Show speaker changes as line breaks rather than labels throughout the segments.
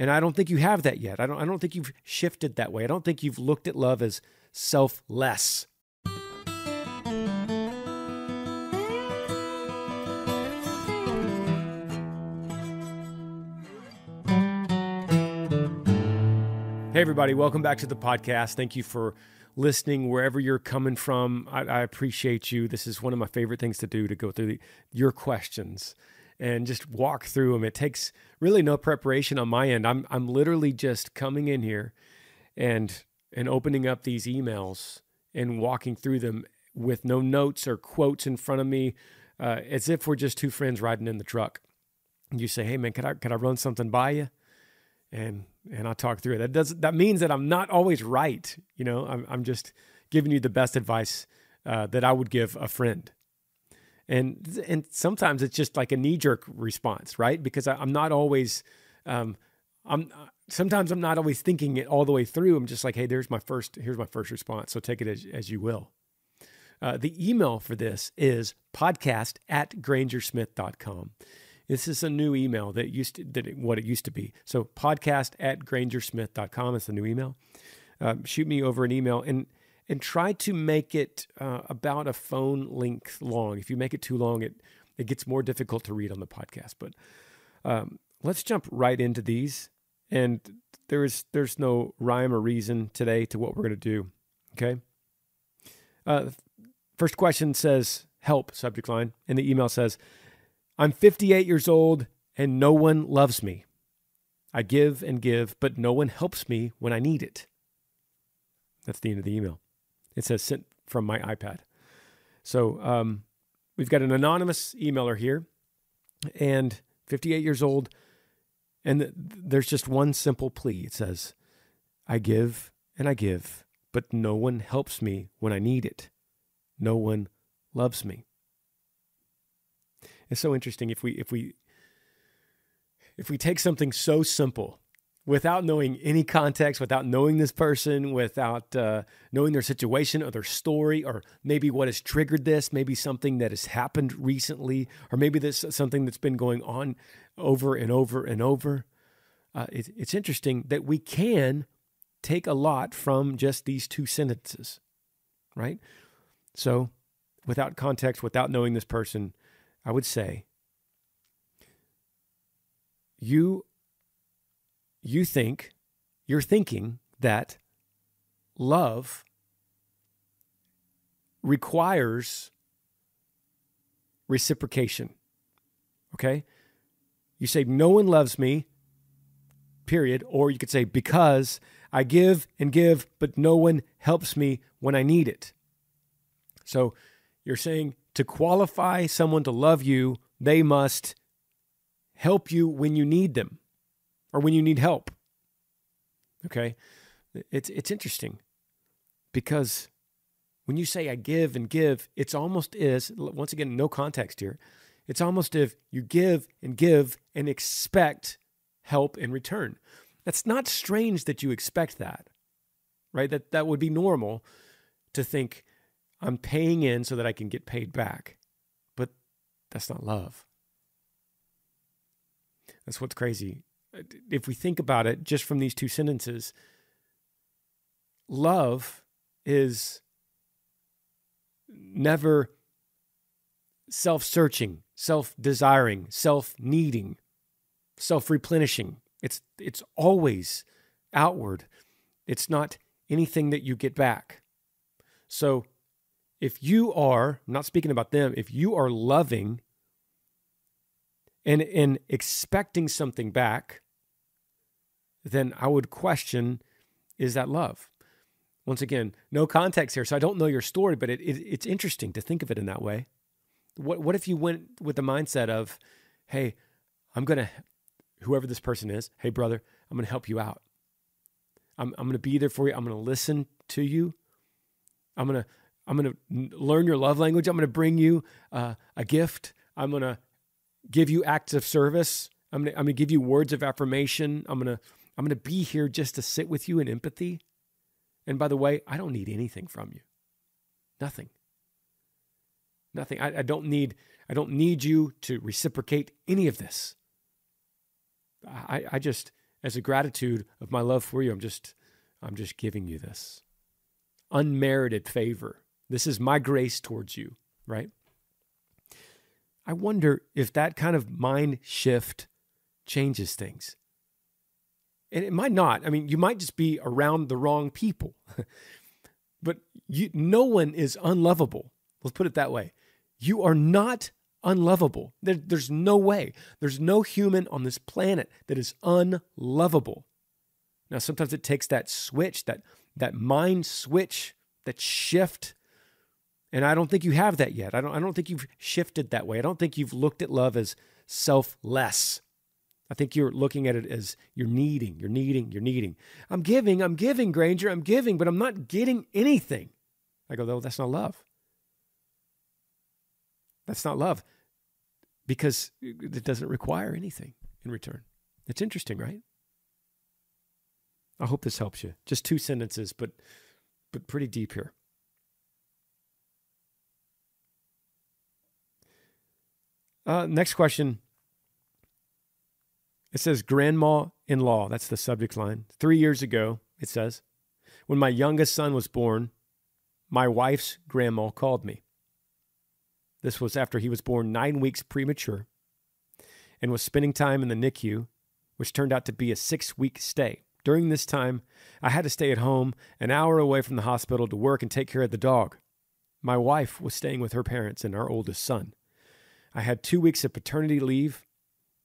And I don't think you have that yet. I don't I don't think you've shifted that way. I don't think you've looked at love as selfless. Hey, everybody, welcome back to the podcast. Thank you for listening wherever you're coming from. I, I appreciate you. This is one of my favorite things to do to go through the, your questions and just walk through them. It takes really no preparation on my end. I'm I'm literally just coming in here and and opening up these emails and walking through them with no notes or quotes in front of me, uh, as if we're just two friends riding in the truck. You say, "Hey man, can I can I run something by you?" And and I talk through it. That does that means that I'm not always right. You know, I'm I'm just giving you the best advice uh, that I would give a friend and and sometimes it's just like a knee jerk response, right? Because I, am not always, um, I'm sometimes I'm not always thinking it all the way through. I'm just like, hey, there's my first, here's my first response. So take it as, as you will. Uh, the email for this is podcast at grangersmith.com. This is a new email that used to, that it, what it used to be. So podcast at grangersmith.com is the new email. Um, shoot me over an email and and try to make it uh, about a phone length long. If you make it too long, it it gets more difficult to read on the podcast. But um, let's jump right into these. And there's there's no rhyme or reason today to what we're going to do. Okay. Uh, first question says help subject line, and the email says, "I'm 58 years old and no one loves me. I give and give, but no one helps me when I need it." That's the end of the email. It says sent from my iPad. So um, we've got an anonymous emailer here and 58 years old. And th- there's just one simple plea. It says, I give and I give, but no one helps me when I need it. No one loves me. It's so interesting if we if we if we take something so simple without knowing any context, without knowing this person, without uh, knowing their situation or their story, or maybe what has triggered this, maybe something that has happened recently, or maybe this something that's been going on over and over and over. Uh, it, it's interesting that we can take a lot from just these two sentences, right? So, without context, without knowing this person, I would say you you think, you're thinking that love requires reciprocation. Okay? You say, No one loves me, period. Or you could say, Because I give and give, but no one helps me when I need it. So you're saying to qualify someone to love you, they must help you when you need them or when you need help. Okay? It's it's interesting because when you say I give and give, it's almost is once again no context here. It's almost if you give and give and expect help in return. That's not strange that you expect that. right? That that would be normal to think I'm paying in so that I can get paid back. But that's not love. That's what's crazy. If we think about it just from these two sentences, love is never self searching, self desiring, self needing, self replenishing. It's, it's always outward. It's not anything that you get back. So if you are, I'm not speaking about them, if you are loving and, and expecting something back, then I would question is that love? Once again, no context here, so I don't know your story, but it, it, it's interesting to think of it in that way. What, what if you went with the mindset of, hey, I'm going to, whoever this person is, hey, brother, I'm going to help you out. I'm, I'm going to be there for you. I'm going to listen to you. I'm going to, I'm going to learn your love language. I'm going to bring you uh, a gift. I'm going to give you acts of service. I'm going to, give you words of affirmation. I'm going to, I'm going to be here just to sit with you in empathy. And by the way, I don't need anything from you. Nothing. Nothing. I, I don't need I don't need you to reciprocate any of this. I, I just, as a gratitude of my love for you, I'm just I'm just giving you this. Unmerited favor. This is my grace towards you, right? I wonder if that kind of mind shift changes things. And it might not. I mean, you might just be around the wrong people. but you, no one is unlovable. Let's put it that way. You are not unlovable. There, there's no way. There's no human on this planet that is unlovable. Now, sometimes it takes that switch, that, that mind switch, that shift. And I don't think you have that yet. I don't, I don't think you've shifted that way. I don't think you've looked at love as selfless. I think you're looking at it as you're needing, you're needing, you're needing. I'm giving, I'm giving, Granger, I'm giving, but I'm not getting anything. I go, though, that's not love. That's not love because it doesn't require anything in return. It's interesting, right? I hope this helps you. Just two sentences, but but pretty deep here. Uh, next question. It says grandma in law. That's the subject line. Three years ago, it says, when my youngest son was born, my wife's grandma called me. This was after he was born nine weeks premature and was spending time in the NICU, which turned out to be a six week stay. During this time, I had to stay at home an hour away from the hospital to work and take care of the dog. My wife was staying with her parents and our oldest son. I had two weeks of paternity leave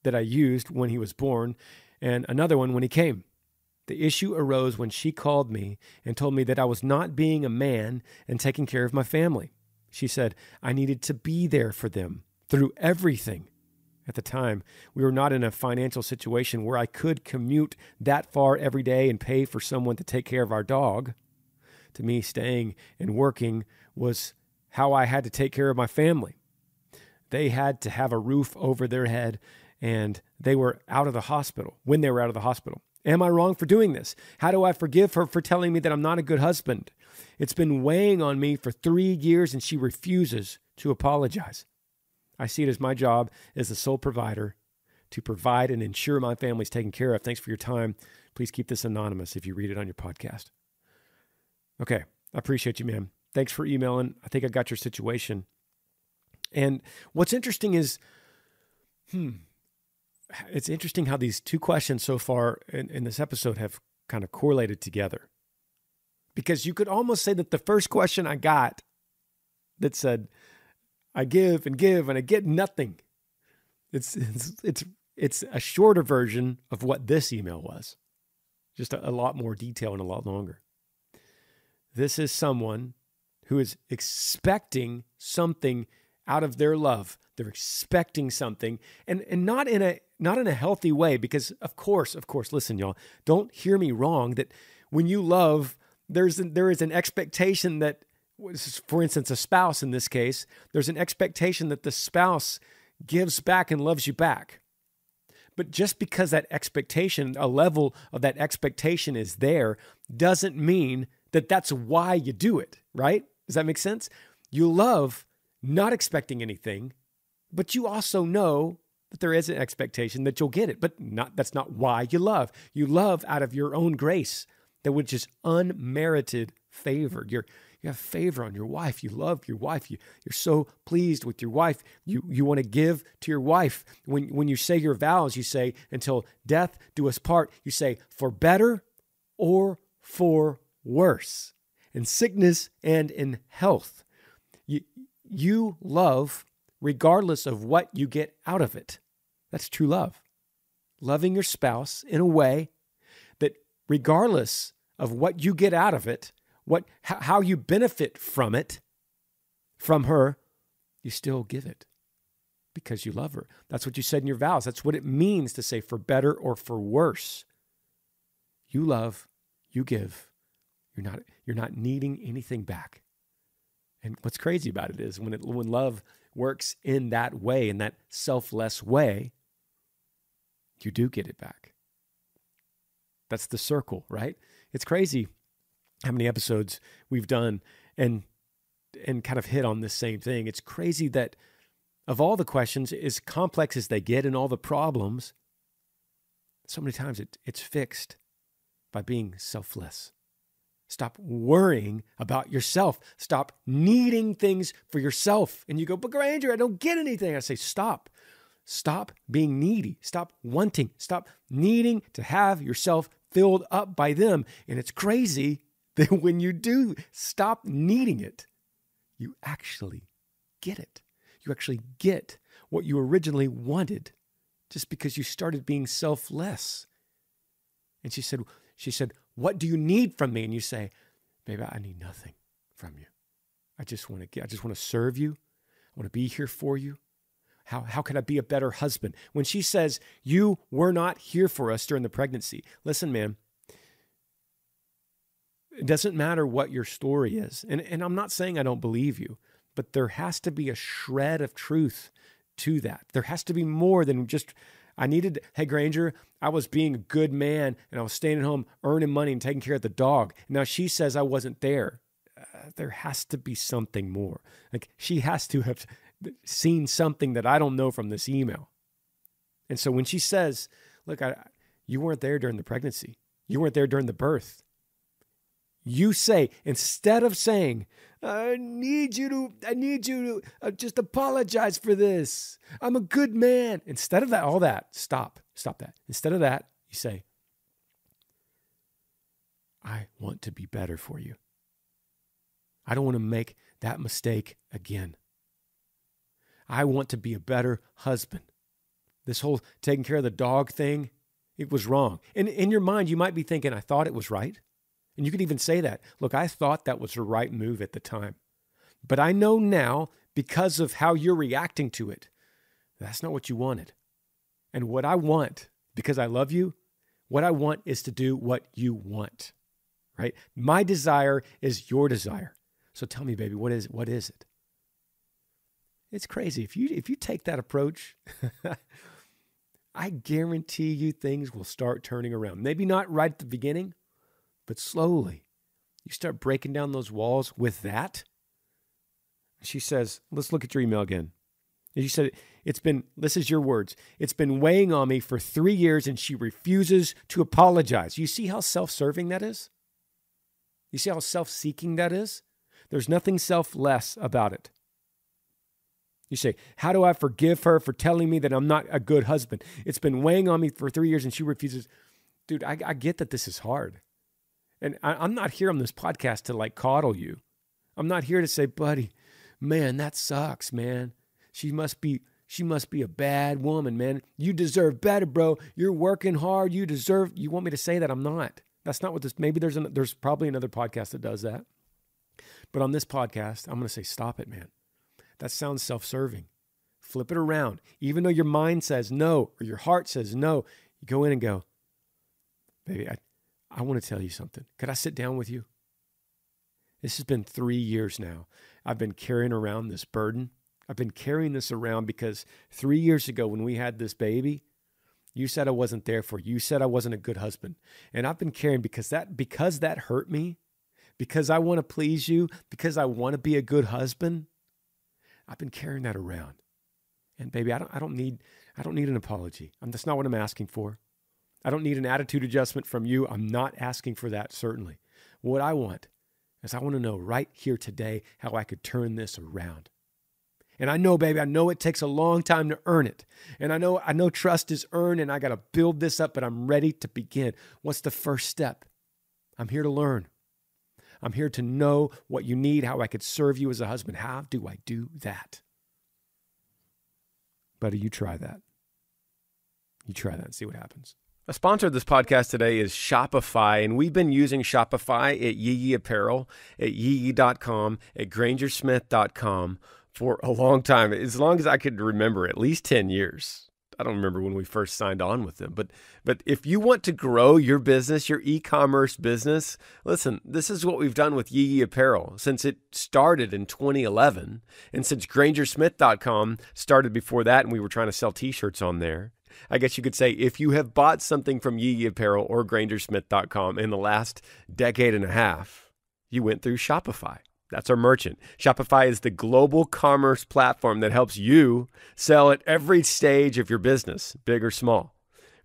that I used when he was born and another one when he came. The issue arose when she called me and told me that I was not being a man and taking care of my family. She said, I needed to be there for them through everything. At the time, we were not in a financial situation where I could commute that far every day and pay for someone to take care of our dog. To me, staying and working was how I had to take care of my family. They had to have a roof over their head, and they were out of the hospital when they were out of the hospital. Am I wrong for doing this? How do I forgive her for telling me that I'm not a good husband? It's been weighing on me for three years, and she refuses to apologize. I see it as my job as the sole provider to provide and ensure my family's taken care of. Thanks for your time. Please keep this anonymous if you read it on your podcast. Okay, I appreciate you, man. Thanks for emailing. I think I got your situation. And what's interesting is, hmm, it's interesting how these two questions so far in, in this episode have kind of correlated together because you could almost say that the first question I got that said, I give and give and I get nothing. It's, it's, it's, it's a shorter version of what this email was, just a, a lot more detail and a lot longer. This is someone who is expecting something out of their love. They're expecting something and, and not in a not in a healthy way because of course, of course, listen, y'all, don't hear me wrong that when you love there's there is an expectation that for instance a spouse in this case there's an expectation that the spouse gives back and loves you back But just because that expectation, a level of that expectation is there, doesn't mean that that's why you do it, right? Does that make sense? You love not expecting anything, but you also know that there is an expectation that you'll get it, but not that's not why you love. You love out of your own grace, that which is unmerited favor. You're you have favor on your wife. You love your wife. You, you're so pleased with your wife. You, you want to give to your wife. When, when you say your vows, you say, until death do us part, you say, for better or for worse, in sickness and in health. You, you love regardless of what you get out of it. That's true love. Loving your spouse in a way that, regardless of what you get out of it, what how you benefit from it from her you still give it because you love her. That's what you said in your vows. That's what it means to say for better or for worse. You love you give. You're not you're not needing anything back and what's crazy about it is when it when love works in that way in that selfless way you do get it back that's the circle right it's crazy how many episodes we've done and and kind of hit on this same thing. It's crazy that of all the questions, as complex as they get and all the problems, so many times it, it's fixed by being selfless. Stop worrying about yourself. Stop needing things for yourself. And you go, but Granger, I don't get anything. I say, stop. Stop being needy. Stop wanting. Stop needing to have yourself filled up by them. And it's crazy that when you do stop needing it, you actually get it. You actually get what you originally wanted just because you started being selfless. And she said, she said, "What do you need from me?" And you say, "Baby, I need nothing from you. I just want to get, I just want to serve you. I want to be here for you. How, how can I be a better husband? When she says, You were not here for us during the pregnancy, listen, man, it doesn't matter what your story is. And, and I'm not saying I don't believe you, but there has to be a shred of truth to that. There has to be more than just, I needed, hey, Granger, I was being a good man and I was staying at home earning money and taking care of the dog. Now she says I wasn't there. Uh, there has to be something more. Like she has to have seen something that I don't know from this email. And so when she says, look, I, you weren't there during the pregnancy, you weren't there during the birth you say instead of saying i need you to i need you to uh, just apologize for this. I'm a good man. Instead of that all that stop stop that. Instead of that you say i want to be better for you. I don't want to make that mistake again. I want to be a better husband. This whole taking care of the dog thing it was wrong. And in your mind you might be thinking i thought it was right and you could even say that. Look, I thought that was the right move at the time. But I know now, because of how you're reacting to it, that's not what you wanted. And what I want, because I love you, what I want is to do what you want. Right? My desire is your desire. So tell me, baby, what is what is it? It's crazy. If you if you take that approach, I guarantee you things will start turning around. Maybe not right at the beginning, but slowly, you start breaking down those walls with that. She says, Let's look at your email again. And she said, It's been, this is your words, it's been weighing on me for three years and she refuses to apologize. You see how self serving that is? You see how self seeking that is? There's nothing selfless about it. You say, How do I forgive her for telling me that I'm not a good husband? It's been weighing on me for three years and she refuses. Dude, I, I get that this is hard. And I, I'm not here on this podcast to like coddle you. I'm not here to say, buddy, man, that sucks, man. She must be she must be a bad woman, man. You deserve better, bro. You're working hard. You deserve. You want me to say that? I'm not. That's not what this. Maybe there's an, there's probably another podcast that does that. But on this podcast, I'm going to say, stop it, man. That sounds self-serving. Flip it around. Even though your mind says no or your heart says no, you go in and go, baby, I, I want to tell you something. Could I sit down with you? This has been three years now. I've been carrying around this burden. I've been carrying this around because three years ago, when we had this baby, You said I wasn't there for you. You said I wasn't a good husband. And I've been carrying because that because that hurt me, because I want to please you, because I want to be a good husband. I've been carrying that around. And baby, I don't I don't need I don't need an apology. I'm, that's not what I'm asking for. I don't need an attitude adjustment from you. I'm not asking for that, certainly. What I want is I want to know right here today how I could turn this around. And I know, baby, I know it takes a long time to earn it. And I know I know trust is earned and I got to build this up, but I'm ready to begin. What's the first step? I'm here to learn. I'm here to know what you need, how I could serve you as a husband. How do I do that? Buddy, you try that. You try that and see what happens. A sponsor of this podcast today is Shopify, and we've been using Shopify at Yee Yee Apparel, at yee.com, at grangersmith.com for a long time, as long as I could remember, at least 10 years. I don't remember when we first signed on with them, but but if you want to grow your business, your e-commerce business, listen, this is what we've done with Yee Yee Apparel since it started in 2011, and since GrangerSmith.com started before that, and we were trying to sell T-shirts on there. I guess you could say if you have bought something from Yee Yee Apparel or GrangerSmith.com in the last decade and a half, you went through Shopify. That's our merchant. Shopify is the global commerce platform that helps you sell at every stage of your business, big or small.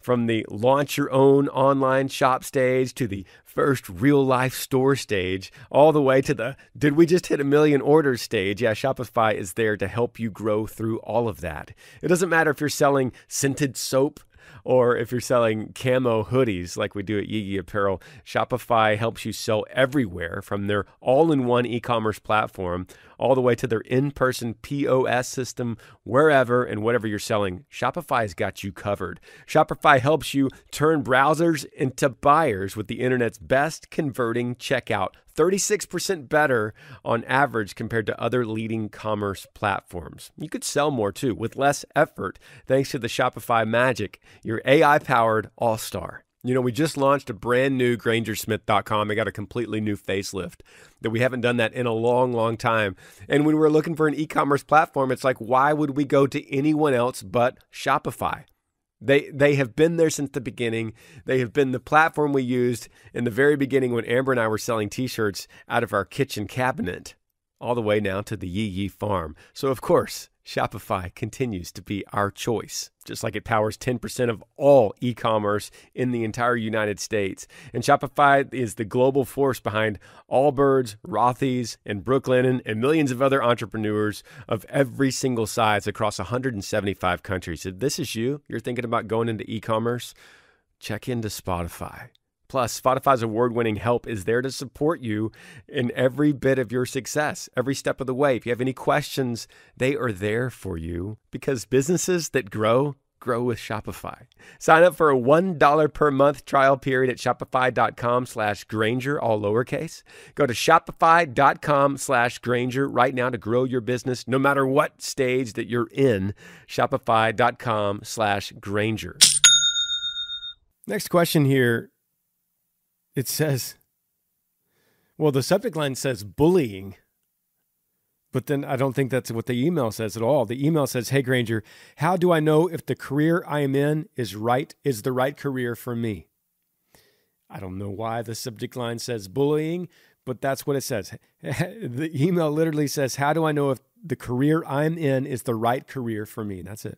From the launch your own online shop stage to the first real life store stage, all the way to the did we just hit a million orders stage? Yeah, Shopify is there to help you grow through all of that. It doesn't matter if you're selling scented soap or if you're selling camo hoodies like we do at Yee Apparel, Shopify helps you sell everywhere from their all in one e commerce platform all the way to their in person POS system, wherever and whatever you're selling. Shopify's got you covered. Shopify helps you turn browsers into buyers with the internet's best converting checkout 36% better on average compared to other leading commerce platforms. You could sell more too with less effort thanks to the Shopify Magic, your AI powered all star. You know, we just launched a brand new Grangersmith.com. It got a completely new facelift that we haven't done that in a long, long time. And when we're looking for an e commerce platform, it's like, why would we go to anyone else but Shopify? They they have been there since the beginning. They have been the platform we used in the very beginning when Amber and I were selling t-shirts out of our kitchen cabinet all the way now to the Yee Yee farm. So of course, Shopify continues to be our choice, just like it powers 10% of all e commerce in the entire United States. And Shopify is the global force behind Allbirds, Rothy's, and Brooklinen, and millions of other entrepreneurs of every single size across 175 countries. If this is you, you're thinking about going into e commerce, check into Shopify. Plus, Shopify's award winning help is there to support you in every bit of your success, every step of the way. If you have any questions, they are there for you because businesses that grow, grow with Shopify. Sign up for a $1 per month trial period at shopify.com slash Granger, all lowercase. Go to shopify.com slash Granger right now to grow your business no matter what stage that you're in. Shopify.com slash Granger. Next question here it says, well, the subject line says bullying, but then I don't think that's what the email says at all. The email says, Hey, Granger, how do I know if the career I am in is right, is the right career for me? I don't know why the subject line says bullying, but that's what it says. the email literally says, How do I know if the career I'm in is the right career for me? That's it.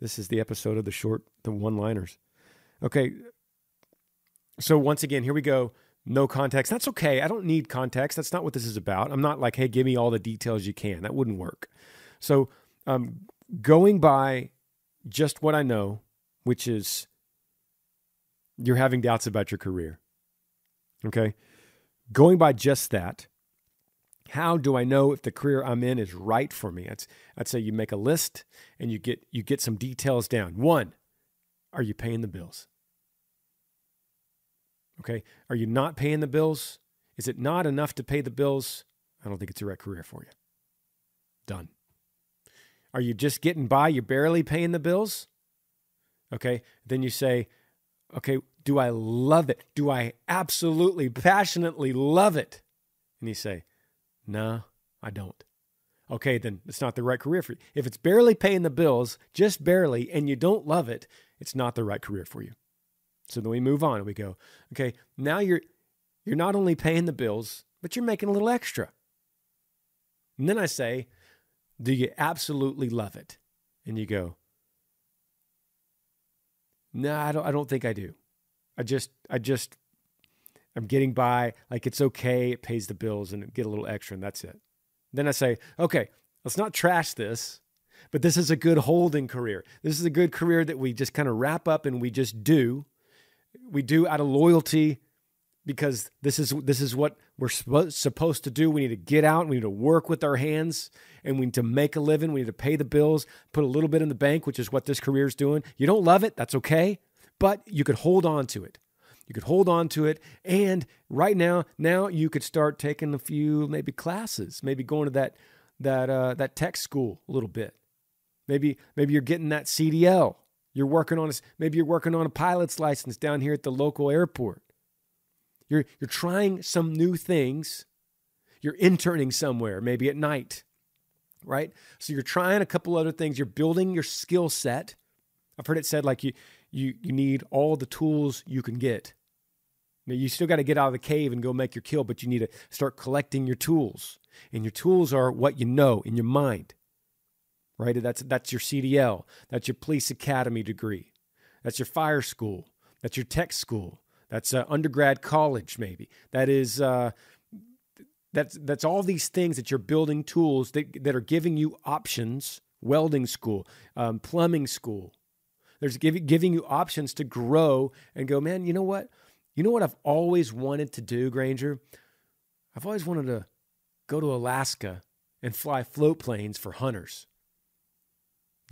This is the episode of the short, the one liners. Okay, so once again, here we go. No context. That's okay. I don't need context. That's not what this is about. I'm not like, hey, give me all the details you can. That wouldn't work. So um, going by just what I know, which is you're having doubts about your career. Okay. Going by just that, how do I know if the career I'm in is right for me? I'd, I'd say you make a list and you get you get some details down. One, are you paying the bills? Okay. Are you not paying the bills? Is it not enough to pay the bills? I don't think it's the right career for you. Done. Are you just getting by? You're barely paying the bills? Okay. Then you say, okay, do I love it? Do I absolutely, passionately love it? And you say, no, I don't. Okay, then it's not the right career for you. If it's barely paying the bills, just barely, and you don't love it, it's not the right career for you. So then we move on and we go, okay, now you're you're not only paying the bills, but you're making a little extra. And then I say, do you absolutely love it? And you go, no, I don't I don't think I do. I just I just I'm getting by, like it's okay, it pays the bills and get a little extra and that's it. Then I say, okay, let's not trash this, but this is a good holding career. This is a good career that we just kind of wrap up and we just do. We do out of loyalty because this is this is what we're supposed to do. We need to get out, we need to work with our hands, and we need to make a living. We need to pay the bills, put a little bit in the bank, which is what this career is doing. You don't love it, that's okay, but you could hold on to it. You could hold on to it. And right now, now you could start taking a few maybe classes, maybe going to that that uh, that tech school a little bit. Maybe maybe you're getting that CDL. You're working on a, maybe you're working on a pilot's license down here at the local airport. You're you're trying some new things. You're interning somewhere, maybe at night. Right? So you're trying a couple other things. You're building your skill set. I've heard it said like you you you need all the tools you can get. Now, you still got to get out of the cave and go make your kill, but you need to start collecting your tools. And your tools are what you know in your mind. Right? That's that's your CDL. That's your police academy degree. That's your fire school. That's your tech school. That's uh, undergrad college, maybe. That is uh, that's that's all these things that you're building tools that that are giving you options. Welding school, um, plumbing school, there's giving, giving you options to grow and go, man, you know what? You know what I've always wanted to do, Granger? I've always wanted to go to Alaska and fly float planes for hunters.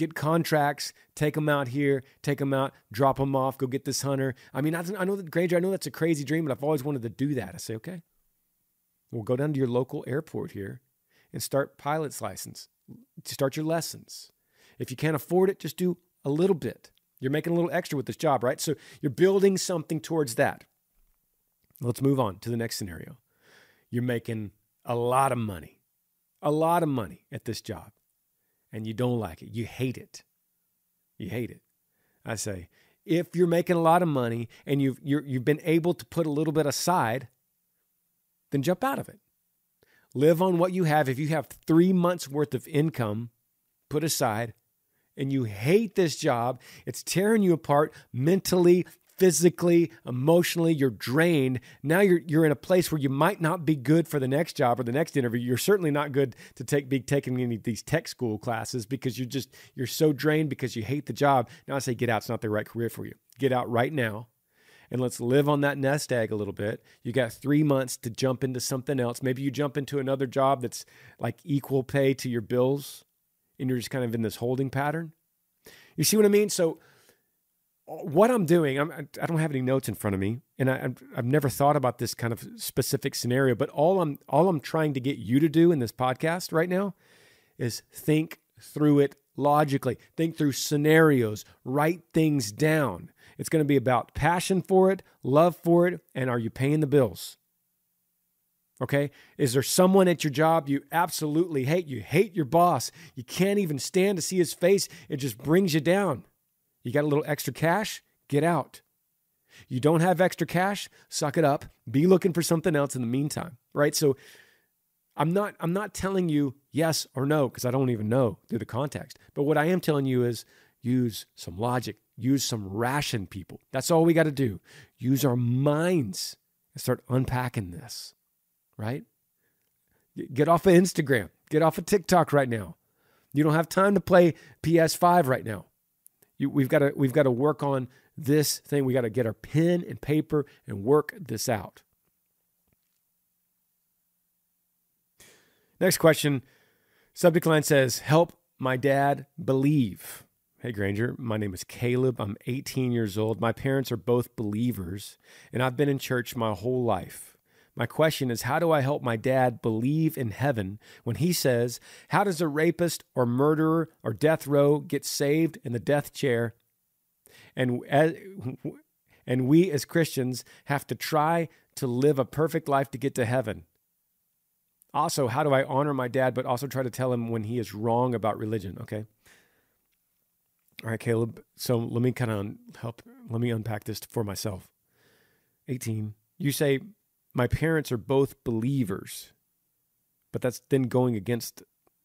Get contracts, take them out here, take them out, drop them off, go get this hunter. I mean, I, know that Granger, I know that's a crazy dream, but I've always wanted to do that. I say, okay, we'll go down to your local airport here and start pilot's license. Start your lessons. If you can't afford it, just do a little bit. You're making a little extra with this job, right? So you're building something towards that. Let's move on to the next scenario. You're making a lot of money, a lot of money at this job, and you don't like it. You hate it. You hate it. I say, if you're making a lot of money and you've, you have been able to put a little bit aside, then jump out of it. Live on what you have. If you have three months worth of income put aside, and you hate this job, it's tearing you apart mentally, physically, emotionally, you're drained. Now you're you're in a place where you might not be good for the next job or the next interview. You're certainly not good to take be taking any of these tech school classes because you're just you're so drained because you hate the job. Now I say get out, it's not the right career for you. Get out right now. And let's live on that nest egg a little bit. You got three months to jump into something else. Maybe you jump into another job that's like equal pay to your bills and you're just kind of in this holding pattern. You see what I mean? So what I'm doing, I'm, I don't have any notes in front of me, and I, I've never thought about this kind of specific scenario. But all I'm all I'm trying to get you to do in this podcast right now is think through it logically, think through scenarios, write things down. It's going to be about passion for it, love for it, and are you paying the bills? Okay. Is there someone at your job you absolutely hate? You hate your boss. You can't even stand to see his face. It just brings you down. You got a little extra cash? Get out. You don't have extra cash? Suck it up. Be looking for something else in the meantime. Right. So I'm not I'm not telling you yes or no because I don't even know through the context. But what I am telling you is use some logic, use some ration people. That's all we got to do. Use our minds and start unpacking this right? Get off of Instagram. Get off of TikTok right now. You don't have time to play PS5 right now. You, we've got to we've got to work on this thing. We got to get our pen and paper and work this out. Next question. Subject line says, "Help my dad believe." Hey Granger, my name is Caleb. I'm 18 years old. My parents are both believers, and I've been in church my whole life. My question is how do I help my dad believe in heaven when he says, How does a rapist or murderer or death row get saved in the death chair? And, and we as Christians have to try to live a perfect life to get to heaven. Also, how do I honor my dad, but also try to tell him when he is wrong about religion? Okay. All right, Caleb. So let me kind of help. Let me unpack this for myself. 18. You say, my parents are both believers, but that's then going against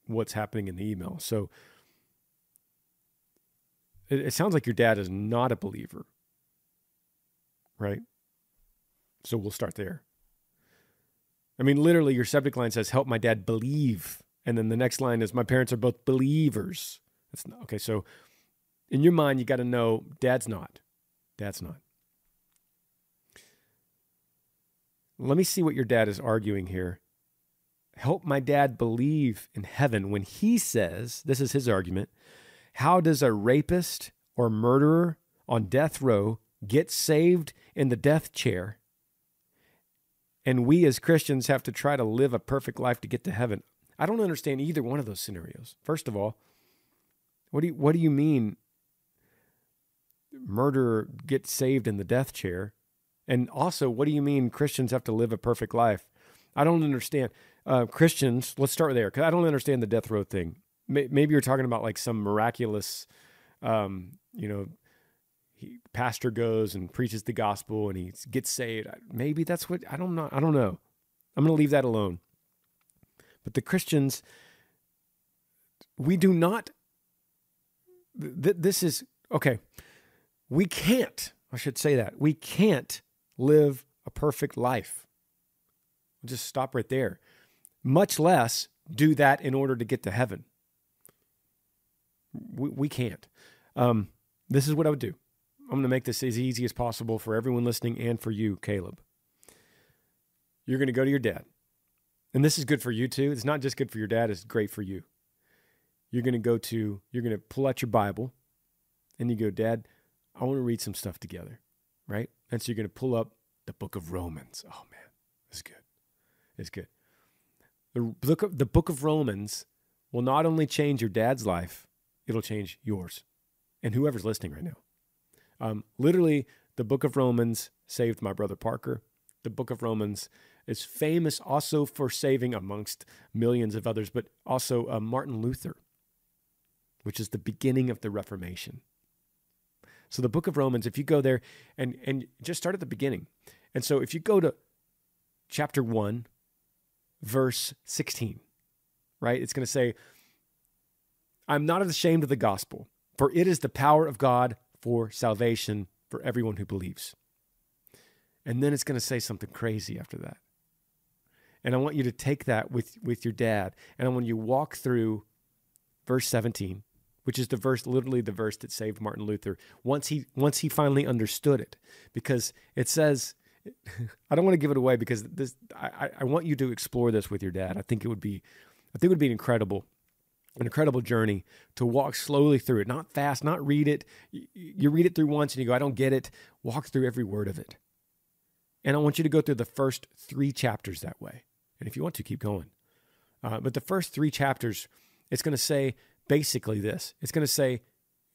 what's happening in the email. So it, it sounds like your dad is not a believer, right? So we'll start there. I mean, literally, your subject line says, Help my dad believe. And then the next line is, My parents are both believers. That's not, okay. So in your mind, you got to know dad's not. Dad's not. Let me see what your dad is arguing here. Help my dad believe in heaven when he says, this is his argument, how does a rapist or murderer on death row get saved in the death chair? And we as Christians have to try to live a perfect life to get to heaven. I don't understand either one of those scenarios. First of all, what do you, what do you mean murderer gets saved in the death chair? And also, what do you mean Christians have to live a perfect life? I don't understand. Uh, Christians, let's start there because I don't understand the death row thing. Maybe you're talking about like some miraculous, um, you know, he, pastor goes and preaches the gospel and he gets saved. Maybe that's what I don't know. I don't know. I'm going to leave that alone. But the Christians, we do not. Th- this is okay. We can't. I should say that we can't live a perfect life. We'll just stop right there. Much less do that in order to get to heaven. We, we can't. Um, this is what I would do. I'm going to make this as easy as possible for everyone listening and for you, Caleb. You're going to go to your dad. And this is good for you too. It's not just good for your dad, it's great for you. You're going to go to, you're going to pull out your Bible and you go, Dad, I want to read some stuff together, right? And so you're going to pull up the book of Romans. Oh man, it's good. It's good. The book of, the book of Romans will not only change your dad's life, it'll change yours and whoever's listening right now. Um, literally, the book of Romans saved my brother Parker. The book of Romans is famous also for saving, amongst millions of others, but also uh, Martin Luther, which is the beginning of the Reformation. So the book of Romans, if you go there and, and just start at the beginning. And so if you go to chapter 1, verse 16, right? It's going to say, I'm not ashamed of the gospel, for it is the power of God for salvation for everyone who believes. And then it's going to say something crazy after that. And I want you to take that with, with your dad. And I want you to walk through verse 17 which is the verse, literally the verse that saved Martin Luther. Once he once he finally understood it, because it says, I don't want to give it away because this I, I want you to explore this with your dad. I think it would be, I think it would be incredible, an incredible journey to walk slowly through it, not fast, not read it. You read it through once and you go, I don't get it. Walk through every word of it, and I want you to go through the first three chapters that way. And if you want to, keep going. Uh, but the first three chapters, it's going to say basically this it's going to say,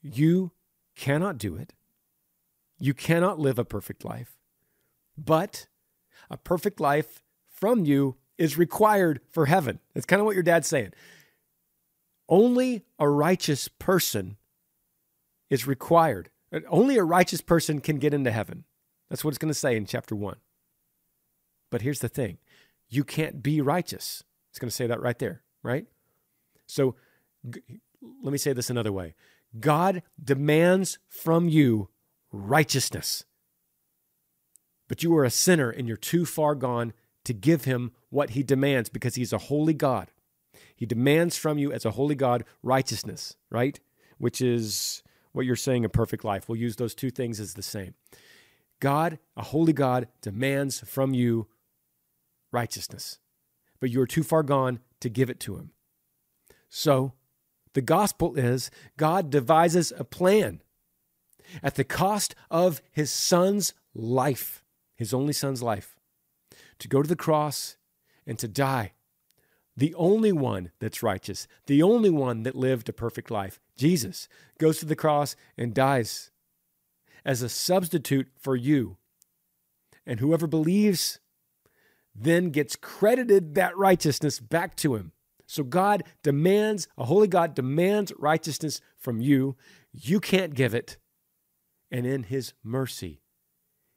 you cannot do it. You cannot live a perfect life, but a perfect life from you is required for heaven. That's kind of what your dad's saying. Only a righteous person is required. Only a righteous person can get into heaven. That's what it's going to say in chapter one. But here's the thing you can't be righteous. It's going to say that right there, right? So let me say this another way God demands from you righteousness. But you are a sinner and you're too far gone to give him what he demands because he's a holy God. He demands from you as a holy God righteousness, right? Which is what you're saying a perfect life. We'll use those two things as the same. God, a holy God, demands from you righteousness, but you are too far gone to give it to him. So the gospel is God devises a plan at the cost of his son's life, his only son's life, to go to the cross and to die. The only one that's righteous, the only one that lived a perfect life, Jesus, goes to the cross and dies as a substitute for you. And whoever believes then gets credited that righteousness back to him. So God demands, a holy God demands righteousness from you. you can't give it. And in his mercy,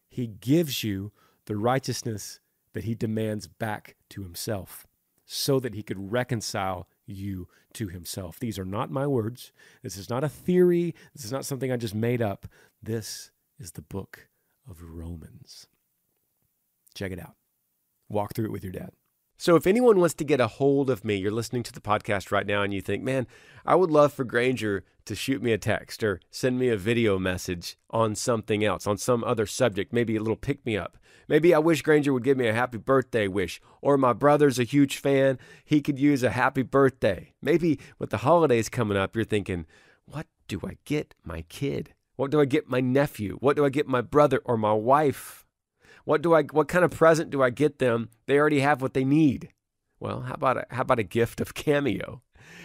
he gives you the righteousness that he demands back to himself so that he could reconcile you to himself. These are not my words. This is not a theory. This is not something I just made up. This is the book of Romans. Check it out. Walk through it with your dad. So, if anyone wants to get a hold of me, you're listening to the podcast right now and you think, man, I would love for Granger to shoot me a text or send me a video message on something else, on some other subject, maybe a little pick me up. Maybe I wish Granger would give me a happy birthday wish, or my brother's a huge fan, he could use a happy birthday. Maybe with the holidays coming up, you're thinking, what do I get my kid? What do I get my nephew? What do I get my brother or my wife? What do I what kind of present do I get them? They already have what they need. Well, how about a, how about a gift of Cameo?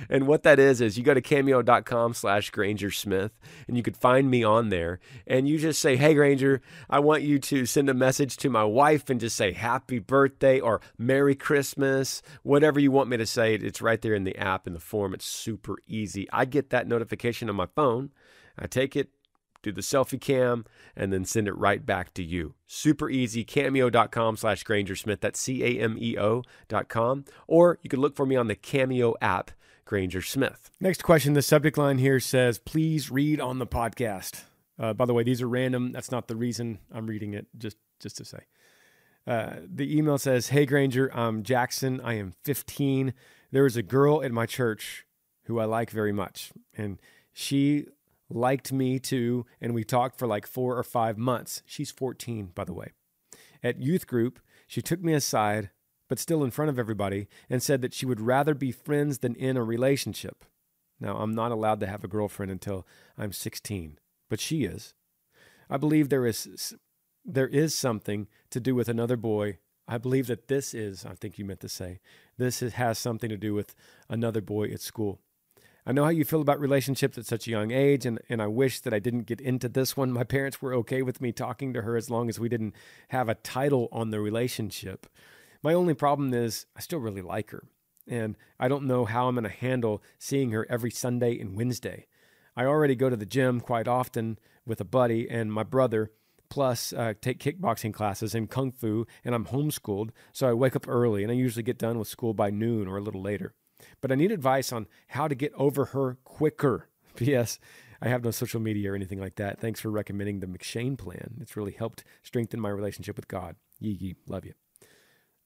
And what that is is you go to cameo.com slash Granger Smith and you could find me on there and you just say, Hey Granger, I want you to send a message to my wife and just say happy birthday or Merry Christmas, whatever you want me to say. It's right there in the app in the form. It's super easy. I get that notification on my phone. I take it, do the selfie cam, and then send it right back to you. Super easy. Cameo.com slash Granger Smith. That's C A M E O dot com. Or you can look for me on the Cameo app, Granger Smith. Next question. The subject line here says, please read on the podcast. Uh, by the way, these are random. That's not the reason I'm reading it, just, just to say. Uh, the email says, Hey Granger, I'm Jackson. I am 15. There is a girl at my church who I like very much. And she liked me too, and we talked for like four or five months. She's 14, by the way. At youth group, she took me aside, but still in front of everybody, and said that she would rather be friends than in a relationship. Now, I'm not allowed to have a girlfriend until I'm 16, but she is. I believe there is there is something to do with another boy. I believe that this is, I think you meant to say, this has something to do with another boy at school. I know how you feel about relationships at such a young age, and, and I wish that I didn't get into this one. My parents were okay with me talking to her as long as we didn't have a title on the relationship. My only problem is I still really like her, and I don't know how I'm going to handle seeing her every Sunday and Wednesday. I already go to the gym quite often with a buddy and my brother, plus uh, take kickboxing classes and kung fu, and I'm homeschooled, so I wake up early and I usually get done with school by noon or a little later. But I need advice on how to get over her quicker. P.S. I have no social media or anything like that. Thanks for recommending the M'Cheyne plan. It's really helped strengthen my relationship with God. Yee yee. Love you.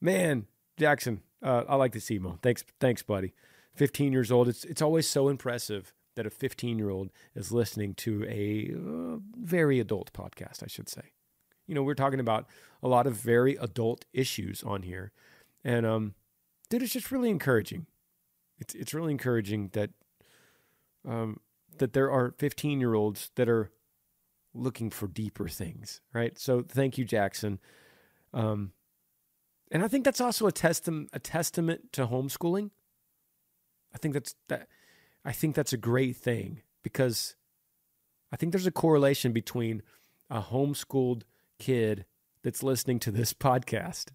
Man, Jackson, uh, I like this email. Thanks, thanks, buddy. 15 years old. It's, it's always so impressive that a 15 year old is listening to a uh, very adult podcast, I should say. You know, we're talking about a lot of very adult issues on here. And, um, dude, it's just really encouraging it's it's really encouraging that um, that there are 15 year olds that are looking for deeper things, right? So thank you, Jackson. Um, and I think that's also a testament a testament to homeschooling. I think that's that. I think that's a great thing because I think there's a correlation between a homeschooled kid that's listening to this podcast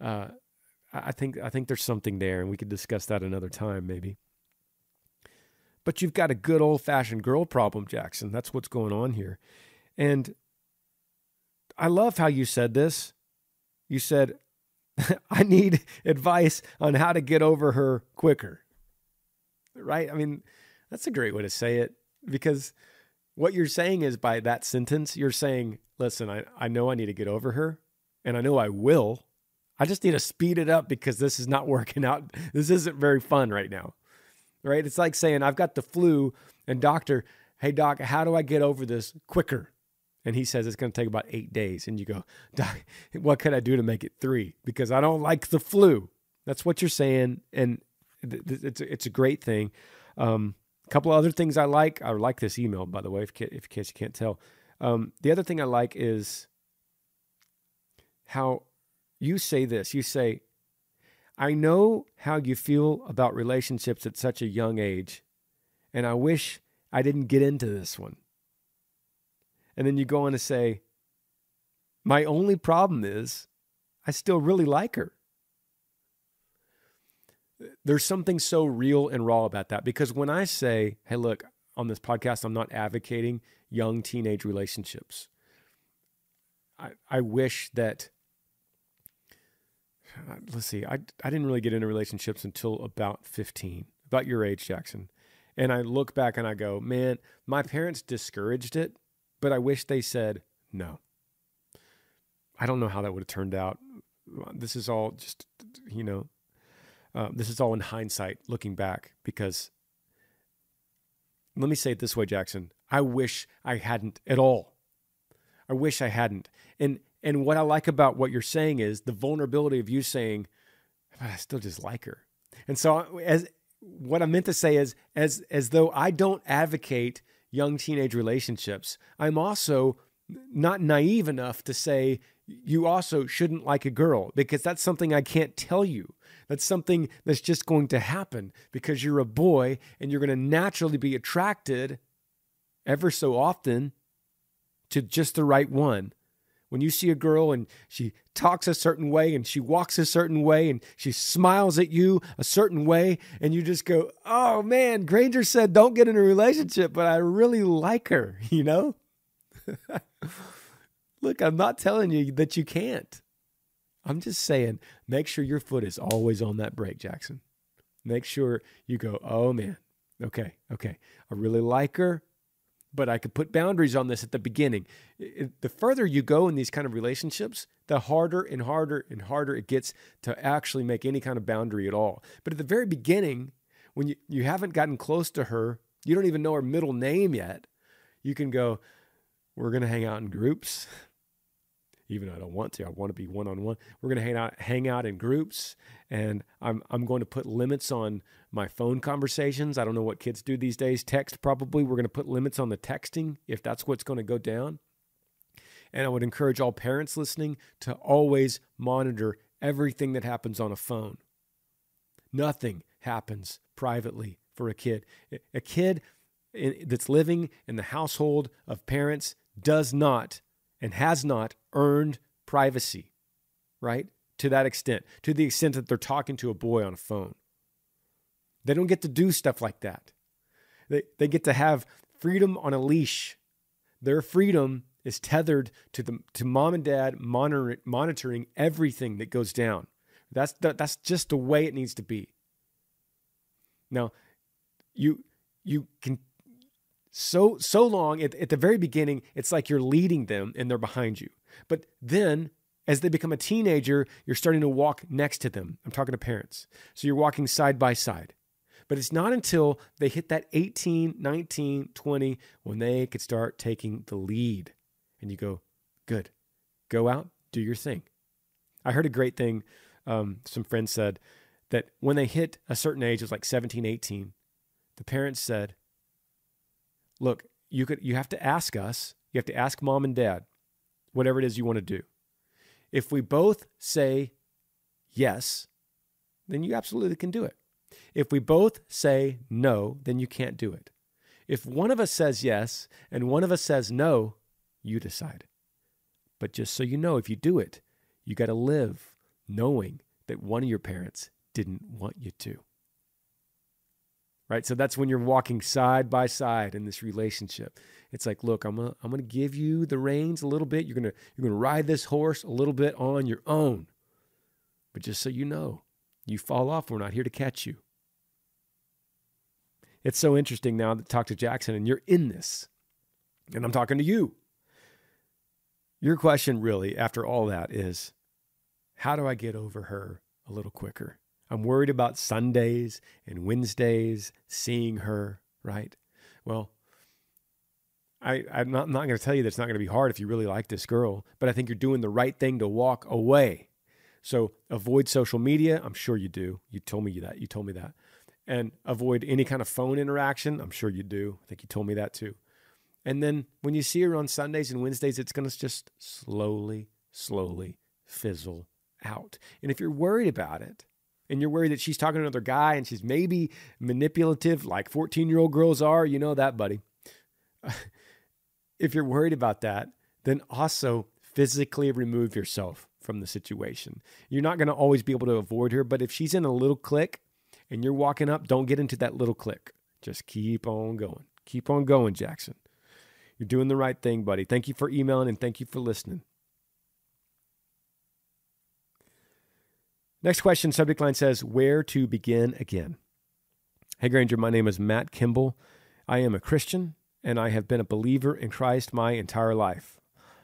uh, I think I think there's something there, and we could discuss that another time, maybe. But you've got a good old fashioned girl problem, Jackson. That's what's going on here. And I love how you said this. You said, I need advice on how to get over her quicker. Right? I mean, that's a great way to say it because what you're saying is by that sentence, you're saying, listen, I, I know I need to get over her and I know I will I just need to speed it up because this is not working out. This isn't very fun right now. Right? It's like saying, I've got the flu, and doctor, hey, doc, how do I get over this quicker? And he says it's going to take about eight days. And you go, Doc, what could I do to make it three? Because I don't like the flu. That's what you're saying. And it's, it's a great thing. Um, a couple of other things I like. I like this email, by the way, if, if in case you can't tell. Um, the other thing I like is how you say this you say, I know how you feel about relationships at such a young age, and I wish I didn't get into this one. And then you go on to say, My only problem is I still really like her. There's something so real and raw about that because when I say, Hey, look, on this podcast, I'm not advocating young teenage relationships. I, I wish that, let's see, I, I didn't really get into relationships until about 15, about your age, Jackson. And I look back and I go, man, my parents discouraged it, but I wish they said no. I don't know how that would have turned out. This is all just, you know, uh, this is all in hindsight looking back because let me say it this way, Jackson. I wish I hadn't at all. I wish I hadn't. And and what I like about what you're saying is the vulnerability of you saying, I still just like her. And so as what I meant to say is as as though I don't advocate young teenage relationships, I'm also not naive enough to say you also shouldn't like a girl because that's something I can't tell you. That's something that's just going to happen because you're a boy and you're going to naturally be attracted ever so often to just the right one. When you see a girl and she talks a certain way and she walks a certain way and she smiles at you a certain way, and you just go, Oh man, Granger said don't get in a relationship, but I really like her, you know? Look, I'm not telling you that you can't. I'm just saying, make sure your foot is always on that brake, Jackson. Make sure you go, oh man, okay, okay. I really like her, but I could put boundaries on this at the beginning. It, the further you go in these kind of relationships, the harder and harder and harder it gets to actually make any kind of boundary at all. But at the very beginning, when you, you haven't gotten close to her, you don't even know her middle name yet, you can go, we're going to hang out in groups even though I don't want to. I want to be one on one. We're going to hang out, hang out in groups, and I'm I'm going to put limits on my phone conversations. I don't know what kids do these days. Text probably. We're going to put limits on the texting if that's what's going to go down. And I would encourage all parents listening to always monitor everything that happens on a phone. Nothing happens privately for a kid. A kid that's living in the household of parents does not and has not earned privacy, right? To that extent, to the extent that they're talking to a boy on a phone. They don't get to do stuff like that. They, they get to have freedom on a leash. Their freedom is tethered to the to mom and dad monitor, monitoring everything that goes down. That's the, that's just the way it needs to be. Now, you you can so so long at, at the very beginning it's like you're leading them and they're behind you. But then as they become a teenager you're starting to walk next to them. I'm talking to parents. So you're walking side by side. But it's not until they hit that 18 19 20 when they could start taking the lead. And you go good. Go out do your thing. I heard a great thing um, some friends said that when they hit a certain age it was like 17 18 the parents said look, you could you have to ask us, you have to ask mom and dad whatever it is you want to do. If we both say yes, then you absolutely can do it. If we both say no, then you can't do it. If one of us says yes and one of us says no, you decide. But just so you know, if you do it, you got to live knowing that one of your parents didn't want you to right? So that's when you're walking side by side in this relationship. It's like, look, I'm gonna I'm gonna give you the reins a little bit. You're gonna you're gonna ride this horse a little bit on your own. But just so you know, you fall off, we're not here to catch you. It's so interesting now to talk to Jackson and you're in this. And I'm talking to you. Your question really, after all that, is how do I get over her a little quicker? I'm worried about Sundays and Wednesdays seeing her, right? Well, I, I'm not, not going to tell you that it's not going to be hard if you really like this girl, but I think you're doing the right thing to walk away. So avoid social media. I'm sure you do. You told me that. You told me that. And avoid any kind of phone interaction. I'm sure you do. I think you told me that too. And then when you see her on Sundays and Wednesdays, it's going to just slowly, slowly fizzle out. And if you're worried about it, and you're worried that she's talking to another guy and she's maybe manipulative like 14 year old girls are, you know that, buddy. if you're worried about that, then also physically remove yourself from the situation. You're not going to always be able to avoid her, but if she's in a little click and you're walking up, don't get into that little click. Just keep on going. Keep on going, Jackson. You're doing the right thing, buddy. Thank you for emailing and thank you for listening. Next question, subject line says, Where to begin again? Hey, Granger, my name is Matt Kimball. I am a Christian and I have been a believer in Christ my entire life.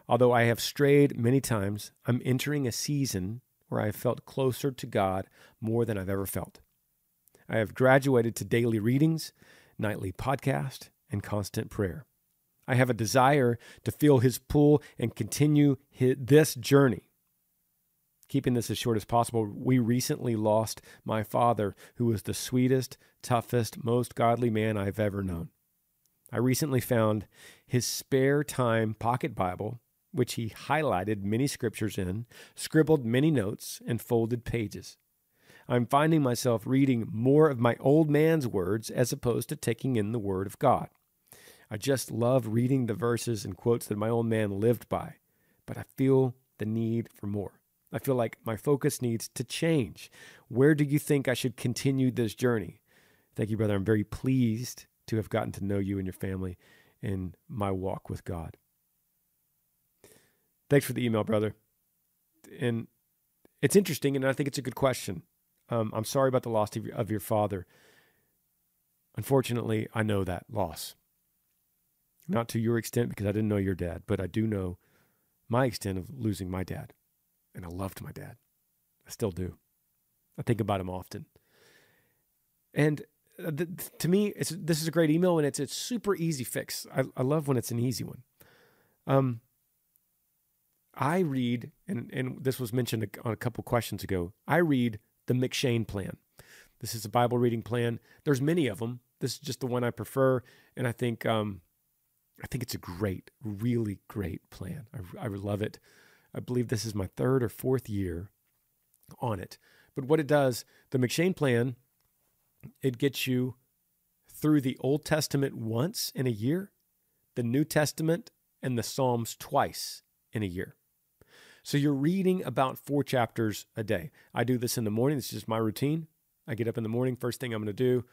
Although I have strayed many times, I'm entering a season where I have felt closer to God more than I've ever felt. I have graduated to daily readings, nightly podcast, and constant prayer. I have a desire to feel His pull and continue his, this journey. Keeping this as short as possible, we recently lost my father, who was the sweetest, toughest, most godly man I've ever known. I recently found his spare time pocket Bible, which he highlighted many scriptures in, scribbled many notes, and folded pages. I'm finding myself reading more of my old man's words as opposed to taking in the Word of God. I just love reading the verses and quotes that my old man lived by, but I feel the need for more. I feel like my focus needs to change. Where do you think I should continue this journey? Thank you, brother. I'm very pleased to have gotten to know you and your family in my walk with God. Thanks for the email, brother. And it's interesting, and I think it's a good question. Um, I'm sorry about the loss of your, of your father. Unfortunately, I know that loss. Not to your extent because I didn't know your dad, but I do know my extent of losing my dad. And I loved my dad. I still do. I think about him often. And uh, th- to me, this is a great email and it's a super easy fix. I, I love when it's an easy one. Um, I read, and, and this was mentioned on a couple questions ago, I read the M'Cheyne plan. This is a Bible reading plan. There's many of them. This is just the one I prefer, and I think um, I think it's a great, really great plan. I, I love it. I believe this is my third or fourth year on it. But what it does, the M'Cheyne plan, it gets you through the Old Testament once in a year, the New Testament and the Psalms twice in a year. So you're reading about four chapters a day. I do this in the morning. This is just my routine. I get up in the morning. First thing I'm going to do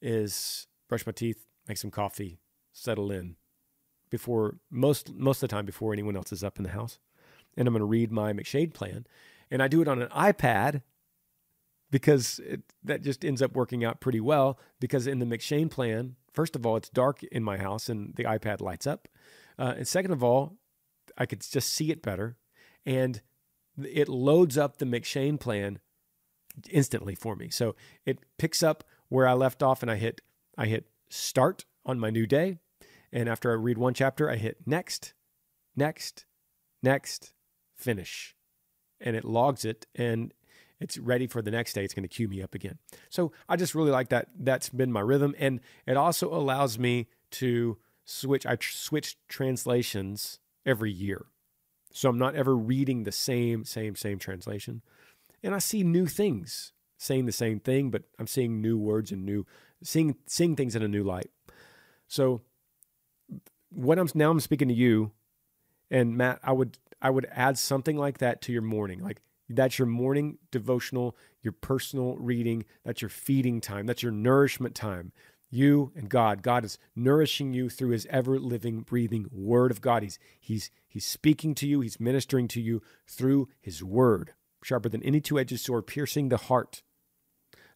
is brush my teeth, make some coffee, settle in before most most of the time before anyone else is up in the house. And I'm going to read my M'Cheyne plan. And I do it on an iPad because it, that just ends up working out pretty well. Because in the M'Cheyne plan, first of all, it's dark in my house and the iPad lights up. Uh, and second of all, I could just see it better and it loads up the M'Cheyne plan instantly for me. So it picks up where I left off and I hit I hit start on my new day. And after I read one chapter, I hit next, next, next, finish. And it logs it and it's ready for the next day. It's going to queue me up again. So I just really like that. That's been my rhythm. And it also allows me to switch. I switch translations every year. So I'm not ever reading the same, same, same translation. And I see new things saying the same thing, but I'm seeing new words and new, seeing, seeing things in a new light. So what I'm now I'm speaking to you and Matt, I would, I would add something like that to your morning. Like that's your morning devotional, your personal reading, that's your feeding time, that's your nourishment time you and God. God is nourishing you through his ever living, breathing word of God. He's, he's, he's speaking to you, he's ministering to you through his word, sharper than any two edged sword, piercing the heart.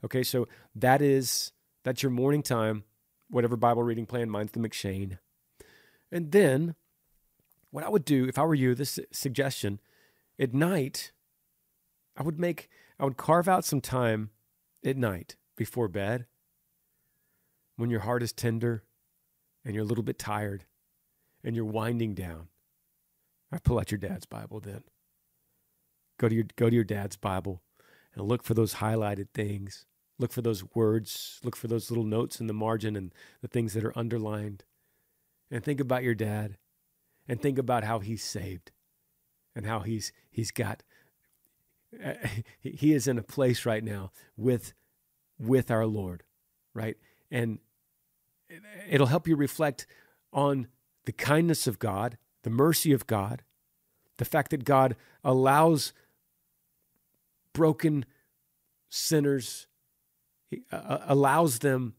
Okay, so that is that's your morning time, whatever Bible reading plan, mine's the M'Cheyne. And then what I would do if I were you, this suggestion, at night, I would make I would carve out some time at night before bed when your heart is tender and you're a little bit tired and you're winding down, I pull out your dad's Bible then. Go to your go to your dad's Bible and look for those highlighted things. Look for those words, look for those little notes in the margin and the things that are underlined. And think about your dad and think about how he's saved and how he's he's got he is in a place right now with with our Lord, right? And it'll help you reflect on the kindness of God, the mercy of God, the fact that God allows broken sinners, He uh, uh, allows them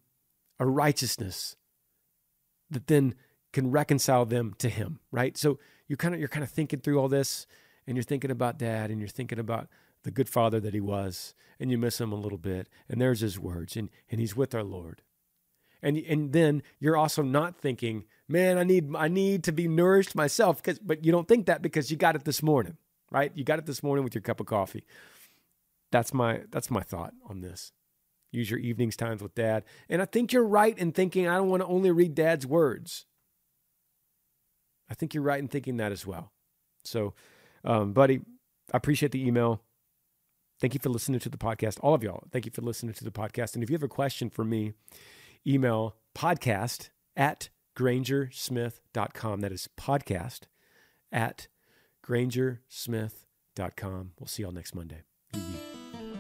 a righteousness that then can reconcile them to him, right? So you kind of you're kind of thinking through all this and you're thinking about dad and you're thinking about the good father that he was and you miss him a little bit and there's his words and and he's with our Lord. And and then you're also not thinking, "Man, I need I need to be nourished myself," cuz but you don't think that because you got it this morning, right? You got it this morning with your cup of coffee. That's my that's my thought on this. Use your evenings times with dad. And I think you're right in thinking I don't want to only read dad's words. I think you're right in thinking that as well. So, um, buddy, I appreciate the email. Thank you for listening to the podcast. All of y'all, thank you for listening to the podcast. And if you have a question for me, email podcast at grangersmith.com. That is podcast at grangersmith.com. We'll see y'all next Monday.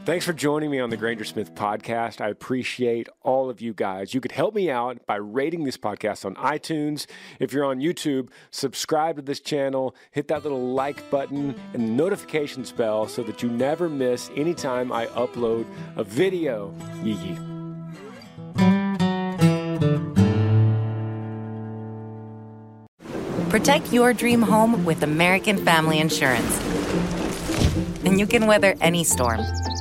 Thanks for joining me on the Granger Smith podcast. I appreciate all of you guys. You could help me out by rating this podcast on iTunes. If you're on YouTube, subscribe to this channel, hit that little like button and the notifications bell so that you never miss any time I upload a video. Yee yee.
Protect your dream home with American Family Insurance. And you can weather any storm.